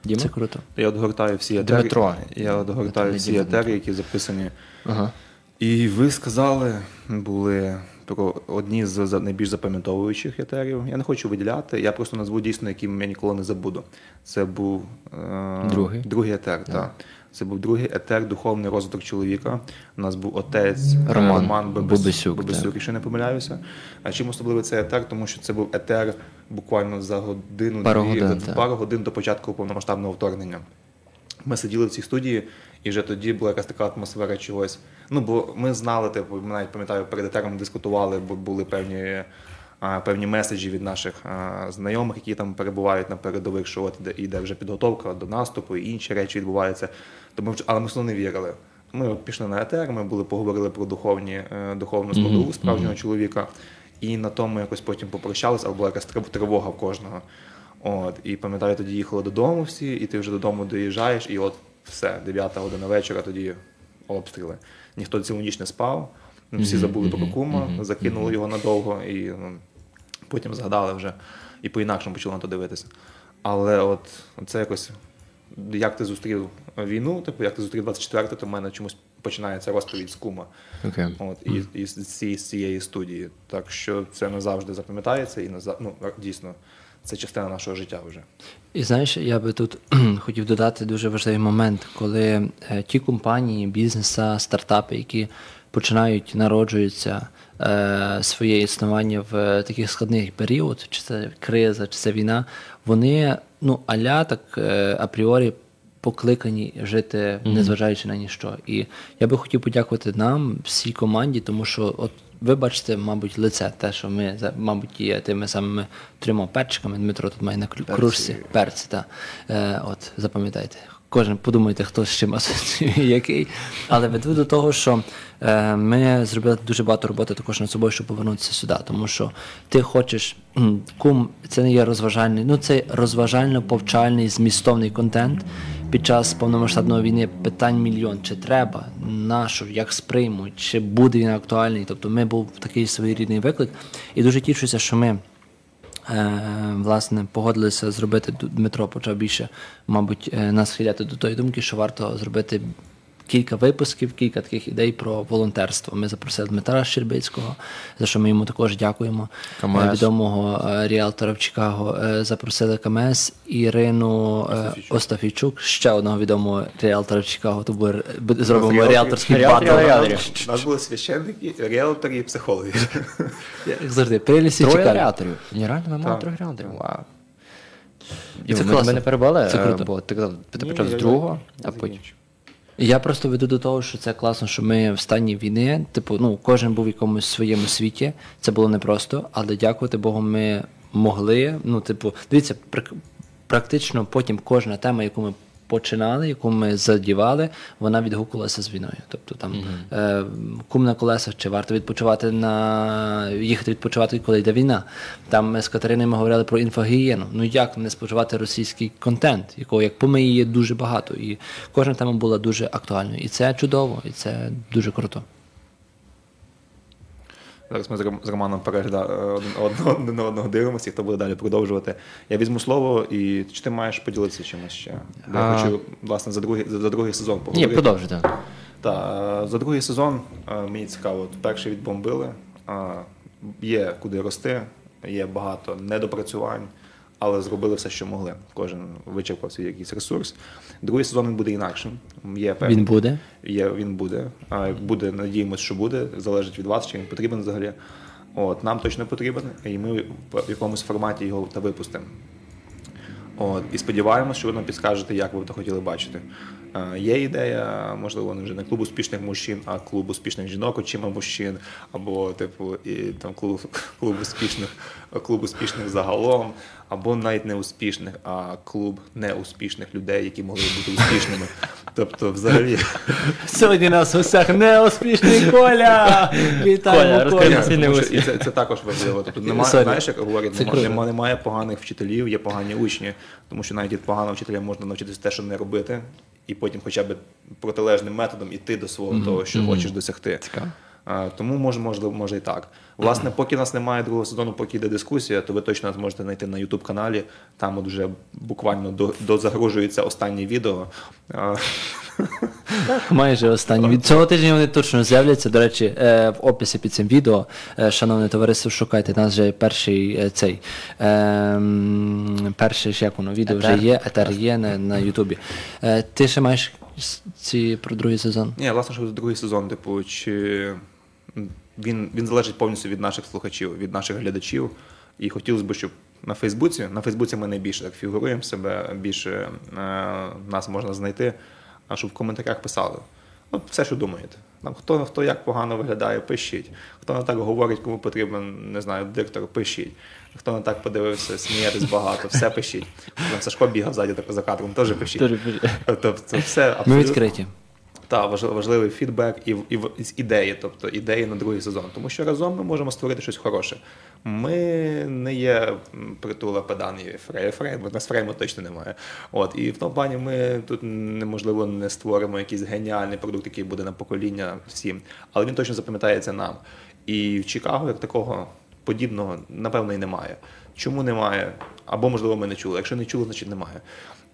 Діма? Це круто. Я от гортаю всі етери. Я от гортаю Не всі Діма, етери, які записані. Ага. І ви сказали, були про одні з найбільш запам'ятовуючих етерів. Я не хочу виділяти, я просто назву дійсно, яким я ніколи не забуду. Це був е, Другий? другий етер. Так. Це був другий етер, духовний розвиток чоловіка. У нас був отець е, Роман Роман Бабисюк, Бабисюк, так. якщо не помиляюся. А чим особливий цей етер? Тому що це був етер буквально за годину, Пару дві, годин, за пару годин до початку повномасштабного вторгнення. Ми сиділи в цій студії, і вже тоді була якась така атмосфера чогось. Ну, бо ми знали, типу, ми навіть пам'ятаю, перед етером дискутували, бо були певні, певні меседжі від наших знайомих, які там перебувають на передових, що от іде, іде вже підготовка до наступу, і інші речі відбуваються. Тому, але ми все не вірили. Ми пішли на етер, ми були поговорили про духовні, е, духовну складову справжнього чоловіка, і на тому якось потім попрощалися, але була якась тривога в кожного. От, і пам'ятаю, тоді їхали додому всі, і ти вже додому доїжджаєш, і от все, 9 година вечора, тоді обстріли. Ніхто цілу ніч не спав, всі забули про кума, закинули його надовго, і ну, потім згадали вже і по-інакшому почали на то дивитися. Але от це якось, як ти зустрів війну, типу, як ти зустрів 24 то в мене чомусь починається розповідь з кума. Окей. От, і, і з, цієї, з цієї студії. Так що це назавжди запам'ятається і назав... ну, дійсно, це частина нашого життя вже. І знаєш, я би тут [CLEARS THROAT] хотів додати дуже важливий момент, коли е, ті компанії, бізнеса, стартапи, які починають народжуються е, своє існування в таких складних період, чи це криза, чи це війна, вони ну аля так е, апріорі покликані жити, незважаючи на ніщо. І я би хотів подякувати нам, всій команді, тому що от ви бачите, мабуть, лице, те, що ми мабуть є тими самими трьома перчиками. Дмитро тут має на кружці перці. Та. Е, от запам'ятайте. Кожен подумайте, хто з чим асоціює [LAUGHS] який. Але веду до того, що е, ми зробили дуже багато роботи також над собою, щоб повернутися сюди. Тому що ти хочеш кум, це не є розважальний, ну це розважально-повчальний, змістовний контент. Під час повномасштабної війни питань мільйон, чи треба, на що, як сприймуть, чи буде він актуальний. Тобто ми був такий своєрідний виклик. І дуже тішуся, що ми е, власне погодилися зробити. Дмитро почав більше, мабуть, е, нас схиляти до тої думки, що варто зробити кілька випусків, кілька таких ідей про волонтерство. Ми запросили Дмитра Щербицького, за що ми йому також дякуємо. КМС. Е, Відомого е, ріалтора в Чикаго. Е, Запросили КМС Ірину Остафійчук, ще одного відомого ріалтора в Чикаго. То буде, буде- зробимо Ріалтори- ріалторський ріалтори- ріалторів. У нас були священники, реалтори і психологи. [LAUGHS] Як завжди, прелісі Троє Чикаго. реаторів. Ми мали трьох реаторів. Вау. І це класно. ми не перебували, Це круто. бо ти казав, ти Ні, почав з другого, я а потім. Я просто веду до того, що це класно, що ми в стані війни. Типу, ну кожен був в якомусь своєму світі. Це було непросто, але дякувати Богу, ми могли. Ну, типу, дивіться, прак- практично потім кожна тема, яку ми починали, яку ми задівали, вона відгукувалася з війною. Тобто там е, кум на колесах, чи варто відпочивати на їхати відпочивати, коли йде війна. Там ми з Катериною ми говорили про інфогієну. Ну як не споживати російський контент, якого як помиї є дуже багато. І кожна тема була дуже актуальною. І це чудово, і це дуже круто. Зараз ми з Романом перегля... е, один одного, один на одного дивимося, і хто буде далі продовжувати. Я візьму слово, і чи ти маєш поділитися чимось ще? Я А. хочу, власне, за другий, за, за другий сезон Ні, поговорити. продовжуйте. Так, за другий сезон мені цікаво. Перший відбомбили. Є куди рости, є багато недопрацювань, але зробили все, що могли. Кожен вичерпав свій якийсь ресурс. Другий сезон він буде інакшим. Є певний. Він буде. Є, він буде. А, Буде, надіємося, що буде. Залежить від вас, чи він потрібен взагалі. От, нам точно потрібен, і ми в якомусь форматі його та випустимо. От, і сподіваємося, що ви нам підскажете, як ви б то хотіли бачити. Є ідея, можливо, не вже не клуб успішних мужчин, а клуб успішних жінок, очима мужчин, або типу і там клуб, клуб успішних, клуб успішних загалом, або навіть не успішних, а клуб неуспішних людей, які могли бути успішними. Тобто, взагалі, Сьогодні нас у гостях неуспішний Коля! Вітаємо Коля, і це, це також важливо. Тобто немає, Sorry. знаєш, як говорять, немає, немає, немає поганих вчителів, є погані учні, тому що навіть від поганого вчителя можна навчитися те, що не робити, і потім хоча б протилежним методом іти до свого того, що хочеш досягти. Цікаво. А, Тому може, можливо, може і так. Власне, поки нас немає другого сезону, поки йде дискусія, то ви точно нас можете знайти на youtube каналі. Там от вже буквально до, дозагружується останнє відео. А, Майже останні. Від цього тижня вони точно з'являться. До речі, е, в описі під цим відео, е, шановне товариство, шукайте. У нас вже перший е, цей ем, перше ж як воно відео вже є, етер є на, на Ютубі. Е, Ти ще маєш ці про другий сезон? Ні, власне, що другий сезон, типу, чи він, він залежить повністю від наших слухачів, від наших глядачів. І хотілося б, щоб на Фейсбуці, на Фейсбуці ми найбільше так фігуруємо себе, більше е, нас можна знайти, а щоб в коментарях писали. Ну, все, що думаєте. Там, хто, хто як погано виглядає, пишіть. Хто не так говорить, кому потрібен, не знаю, диктор, пишіть. Хто не так подивився, смієтесь багато, все пишіть. Сашко бігав ззаді за кадром, теж пишіть. Тобто це все Ми абсолютно. відкриті. Важ- важливий фідбек і, і, з ідеї, тобто ідеї на другий сезон. Тому що разом ми можемо створити щось хороше. Ми не є притула педан і фрей, фрей, бо нас фрейму точно немає. От, і в тому плані ми тут неможливо не створимо якийсь геніальний продукт, який буде на покоління всім. Але він точно запам'ятається нам. І в Чикаго як такого подібного, напевно, і немає. Чому немає? Або, можливо, ми не чули. Якщо не чули, значить немає.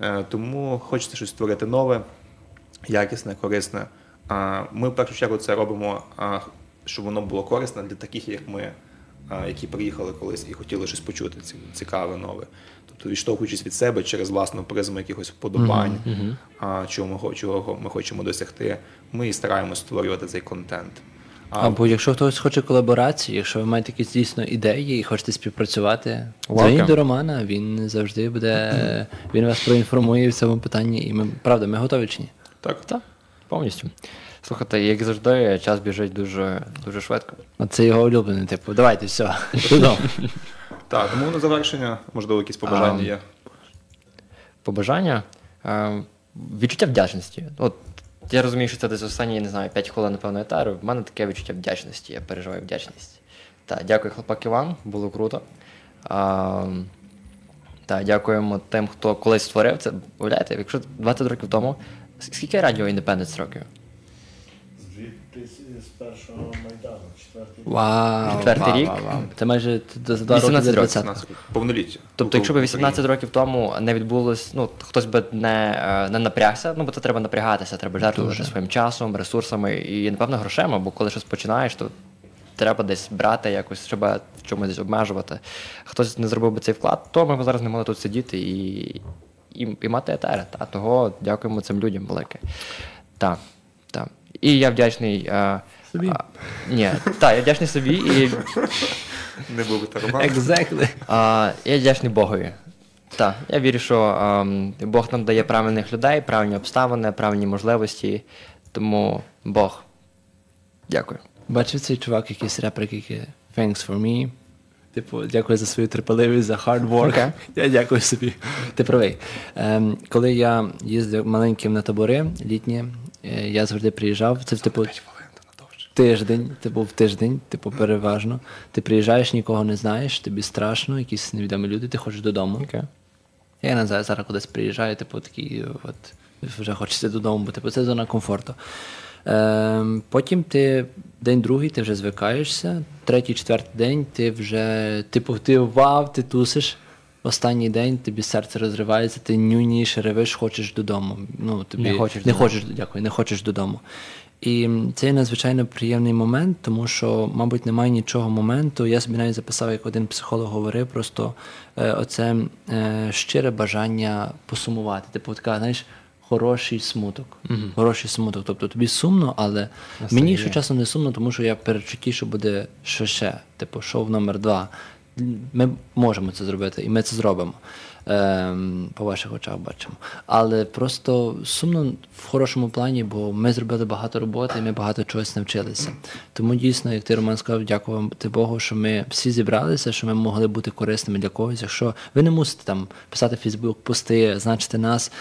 Е, Тому хочеться щось створити нове якісне, корисне. Ми в першу чергу це робимо, щоб воно було корисне для таких, як ми, які приїхали колись і хотіли щось почути ці- цікаве, нове. Тобто, відштовхуючись від себе через власну призму якихось вподобань, а, чого ми, чого ми хочемо досягти, ми і стараємося створювати цей контент. А, Або якщо хтось хоче колаборації, якщо ви маєте якісь дійсно ідеї і хочете співпрацювати, дзвоніть до Романа, він завжди буде, він вас проінформує в цьому питанні, і ми, правда, ми готові чи ні? Так, Так, повністю. Слухайте, як завжди, час біжить дуже, дуже швидко. Оце його улюблений, типу, давайте, все, [LAUGHS] так, тому на завершення, можливо, якісь побажання А, є. Побажання, е, відчуття вдячності. От я розумію, що це десь останні, не знаю, 5 хвилин, напевно, етеру. В мене таке відчуття вдячності, я переживаю вдячність. Так, дякую, хлопак Іван, було круто. А, та, дякуємо тим, хто колись створив це. Уявляєте, якщо 20 років тому, скільки радіо Індепенденс років? З першого майдану, четвертий. Вау, Четвертий вау, рік. вау, вау. Це майже роки 18 років. 20. повноліття. Тобто, якщо б 18 років тому не відбулось, ну хтось би не, е, не напрягся, ну бо це треба напрягатися, треба жертвувати своїм часом, ресурсами і, напевно, грошима, бо коли щось починаєш, то треба десь брати якось, щоб в чомусь десь обмежувати. Хтось не зробив би цей вклад, то ми б зараз не могли тут сидіти і, і, і мати етери. Та того дякуємо цим людям велике. Так, так. І я вдячний. е, Собі. а, ні, так, я вдячний собі і Не був та роман. Exactly. а, я вдячний Богові. Так, я вірю, що ем, Бог нам дає правильних людей, правильні обставини, правильні можливості. Тому Бог. Дякую. Бачив цей чувак, якийсь репер, який thanks for me. Типу, дякую за свою терпеливість, за hard work. Окей. [LAUGHS] Я дякую собі. Ти правий. Ем, коли я їздив маленьким на табори літні, е, я завжди приїжджав. Це типу тиждень, ти був тиждень, типу, переважно. Ти приїжджаєш, нікого не знаєш, тобі страшно, якісь невідомі люди, ти хочеш додому. Окей. Я не знаю, зараз кудись приїжджаю, типу, такий, от, вже хочеться додому, бо типу, це зона комфорту. Ем, потім ти день другий, ти вже звикаєшся, третій, четвертий день ти вже, типу, ти вау, ти тусиш. Останній день тобі серце розривається, ти нюніш, ревиш, хочеш додому. Ну, тобі, Не хочеш не додому. хочеш, дякую, не хочеш додому. І це є надзвичайно приємний момент, тому що, мабуть, немає нічого моменту. Я собі навіть записав, як один психолог говорив, просто е, оце е, щире бажання посумувати. Типу, така, знаєш, хороший смуток. Хороший смуток. Тобто тобі сумно, але мені що часу, не сумно, тому що я перечутті, що буде що ще. Типу, шоу номер два. Ми можемо це зробити, і ми це зробимо. Ем, по ваших очах бачимо. Але просто сумно в хорошому плані, бо ми зробили багато роботи, і ми багато чогось навчилися. Тому дійсно, як ти Роман сказав, дякувати Богу, що ми всі зібралися, що ми могли бути корисними для когось. Якщо ви не мусите там писати Фейсбук, пости, значити нас.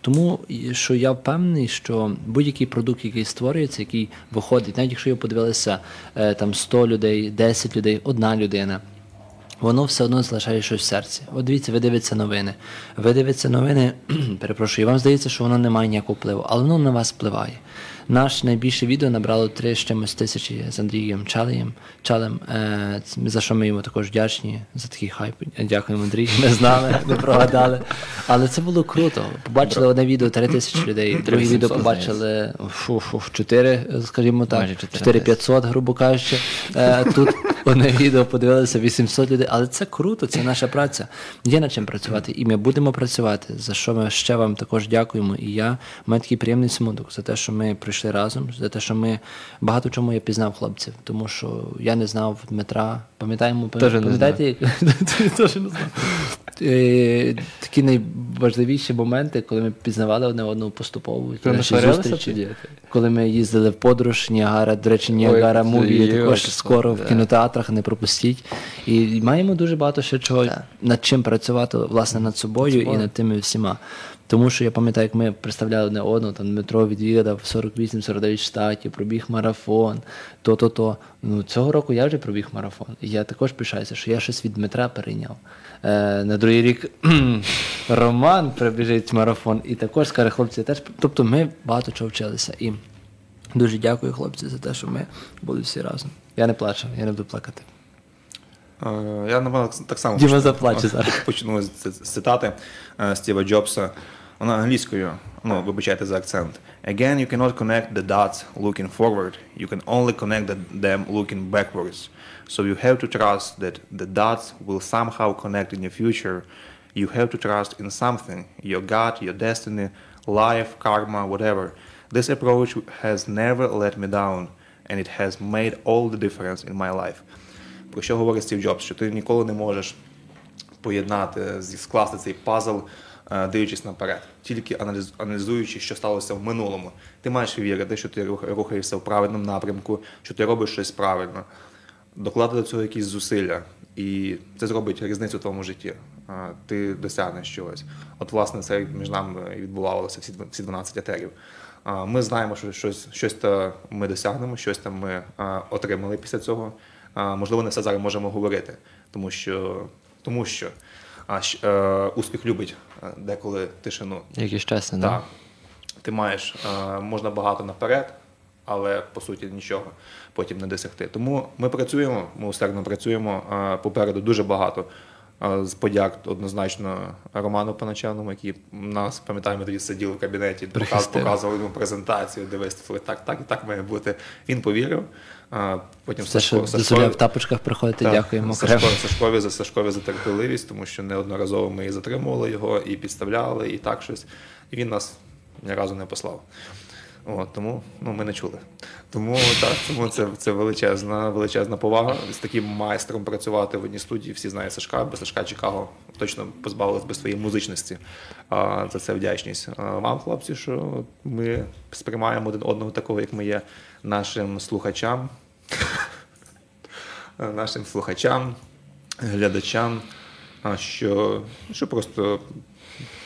Тому що я впевнений, що будь-який продукт, який створюється, який виходить, навіть якщо його подивилися е, там 100 людей, 10 людей, одна людина. Воно все одно залишає щось в серці. От дивіться, ви дивитеся новини. Ви дивитеся новини, [CLEARS THROAT] перепрошую, і вам здається, що воно не має ніякого впливу, але воно на вас впливає. Наш найбільше відео набрало три з чимось тисячі з Андрієм Чалеєм, Чалем, е, за що ми йому також вдячні за такий хайп. Дякуємо, Андрій. Не знали, не прогадали. Але це було круто. Побачили одне відео три тисячі людей, друге відео побачили фу, фу, чотири, скажімо так, чотири 4500, грубо кажучи. Е, Тут одне відео подивилися 800 людей, але це круто, це наша праця. Є над чим працювати, і ми будемо працювати. За що ми ще вам також дякуємо. І я маю такий приємний смуток за те, що ми прийшли разом, за те, що ми багато чому я пізнав хлопців, тому що я не знав Дмитра. Пам'ятаємо, пам'ятаєте, як [LAUGHS] теж не знав. Е, Такі найважливіші моменти, коли ми пізнавали одне одного поступово. Наші зустрічі. Коли ми їздили в подорож Ніагара, до речі, Ніагара Муві також скоро в кінотеатрах, не пропустіть. І маємо дуже багато ще чого над чим працювати, власне, над собою і над тими всіма. Тому що я пам'ятаю, як ми представляли одне одного, там Дмитро відвідав 48-49 штатів, пробіг марафон, то-то-то. Ну, цього року я вже пробіг марафон. І я також пишаюся, що я щось від Дмитра перейняв. Е, на другий рік [CLEARS THROAT] Роман пробіжить марафон і також скаже, хлопці, теж. Тобто ми багато чого вчилися. І дуже дякую, хлопці, за те, що ми були всі разом. Я не плачу, я не буду плакати. Е, Я напевно так само Діма почну. заплаче зараз. почну з ц- з цитати е, Стіва Джобса. Вона англійською, ну, вибачайте за акцент. Again, you cannot connect the dots looking forward. You can only connect the- them looking backwards. So you have to trust that the dots will somehow connect in your future. You have to trust in something, your God, your destiny, life, karma, whatever. This approach has never let me down, and it has made all the difference in my life. Про що говорить Стів Джобс? Що ти ніколи не можеш поєднати, скласти цей пазл, е, дивлячись наперед, тільки аналізуючи, що сталося в минулому. Ти маєш вірити, що ти рухаєшся в правильному напрямку, що ти робиш щось правильно, докладати до цього якісь зусилля, і це зробить різницю в твоєму житті. Е, Ти досягнеш чогось. От, власне, це між нами відбувалося всі дв- всі 12 етерів. Е, Ми знаємо, що щось, щось ми досягнемо, щось там ми отримали після цього. Можливо, не все зараз можемо говорити, тому що, тому що а, е, успіх любить е, деколи тишину. Якийсь час, Так. да? Ти маєш, е, можна багато наперед, але по суті нічого потім не досягти. Тому ми працюємо, ми усердно працюємо. е, Попереду дуже багато. е, З подяк однозначно Роману Паначаному, який нас, пам'ятаємо, тоді сиділи в кабінеті, показ- Прихистив. йому презентацію, виставили так, так і так має бути. Він повірив. Е, Потім Все, Сашко- до Сашко- себе в тапочках приходите, так, дякуємо. Сашко. Сашкові за Сашкові за терпеливість, тому що неодноразово ми і затримували його, і підставляли, і так щось. І він нас ні разу не послав. От, тому ну, ми не чули. Тому так, тому це, це величезна, величезна повага. З таким майстром працювати в одній студії. Всі знають Сашка, без Сашка Чикаго точно позбавились би своєї музичності. А, за це вдячність. А, вам, хлопці, що ми сприймаємо один одного такого, як ми є, нашим слухачам [LAUGHS] нашим слухачам, глядачам, що, що просто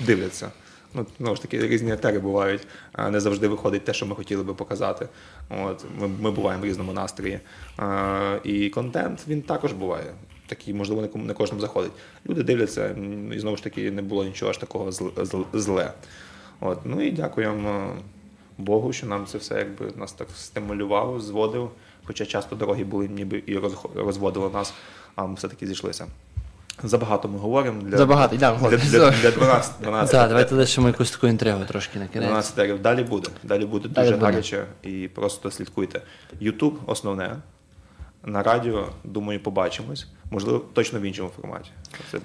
дивляться. Ну, знову ж таки, різні етери бувають, не завжди виходить те, що ми хотіли би показати. От, ми, ми буваємо в різному настрої. А, і контент він також буває. Такий, можливо, не кожному заходить. Люди дивляться, і знову ж таки не було нічого ж такого зл- зл- зле. От, ну і дякуємо Богу, що нам це все якби нас так стимулював, зводив. Хоча часто дороги були ніби і розводили нас, а ми все-таки зійшлися. Забагато ми говоримо. Для, Забагато, йдемо, для, для, для 12, 12, Так, давайте лишимо якусь таку інтригу трошки на кінець. 12 терів. Далі буде. Далі буде Далі дуже буде. гаряче і просто слідкуйте. Ютуб основне. На радіо, думаю, побачимось. Можливо, точно в іншому форматі.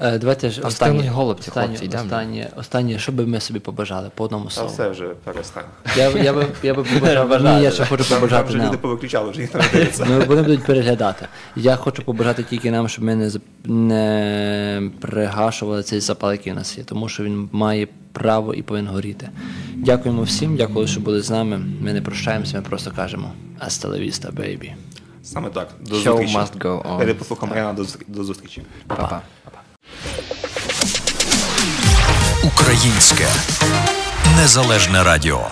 Е, Давайте ж останнє, голубці, хлопці, йдемо. останнє, останнє, що би ми собі побажали по одному Та слову. все вже перестань. Я, я, би, я би [LAUGHS] побажав, ні, я ще хочу Там, там побажати вже нам. люди повиключали, вже ніхто не дивиться. Ну, вони будуть переглядати. Я хочу побажати тільки нам, щоб ми не, зап- не пригашували цей запал, який у нас є, тому що він має право і повинен горіти. Дякуємо всім, дякую, що були з нами. Ми не прощаємося, ми просто кажемо Hasta la vista, baby. Саме так. До Show зустрічі. must go on. Давайте послухаємо Мар'яна, до, до зустрічі. Па-па. Українське незалежне радіо.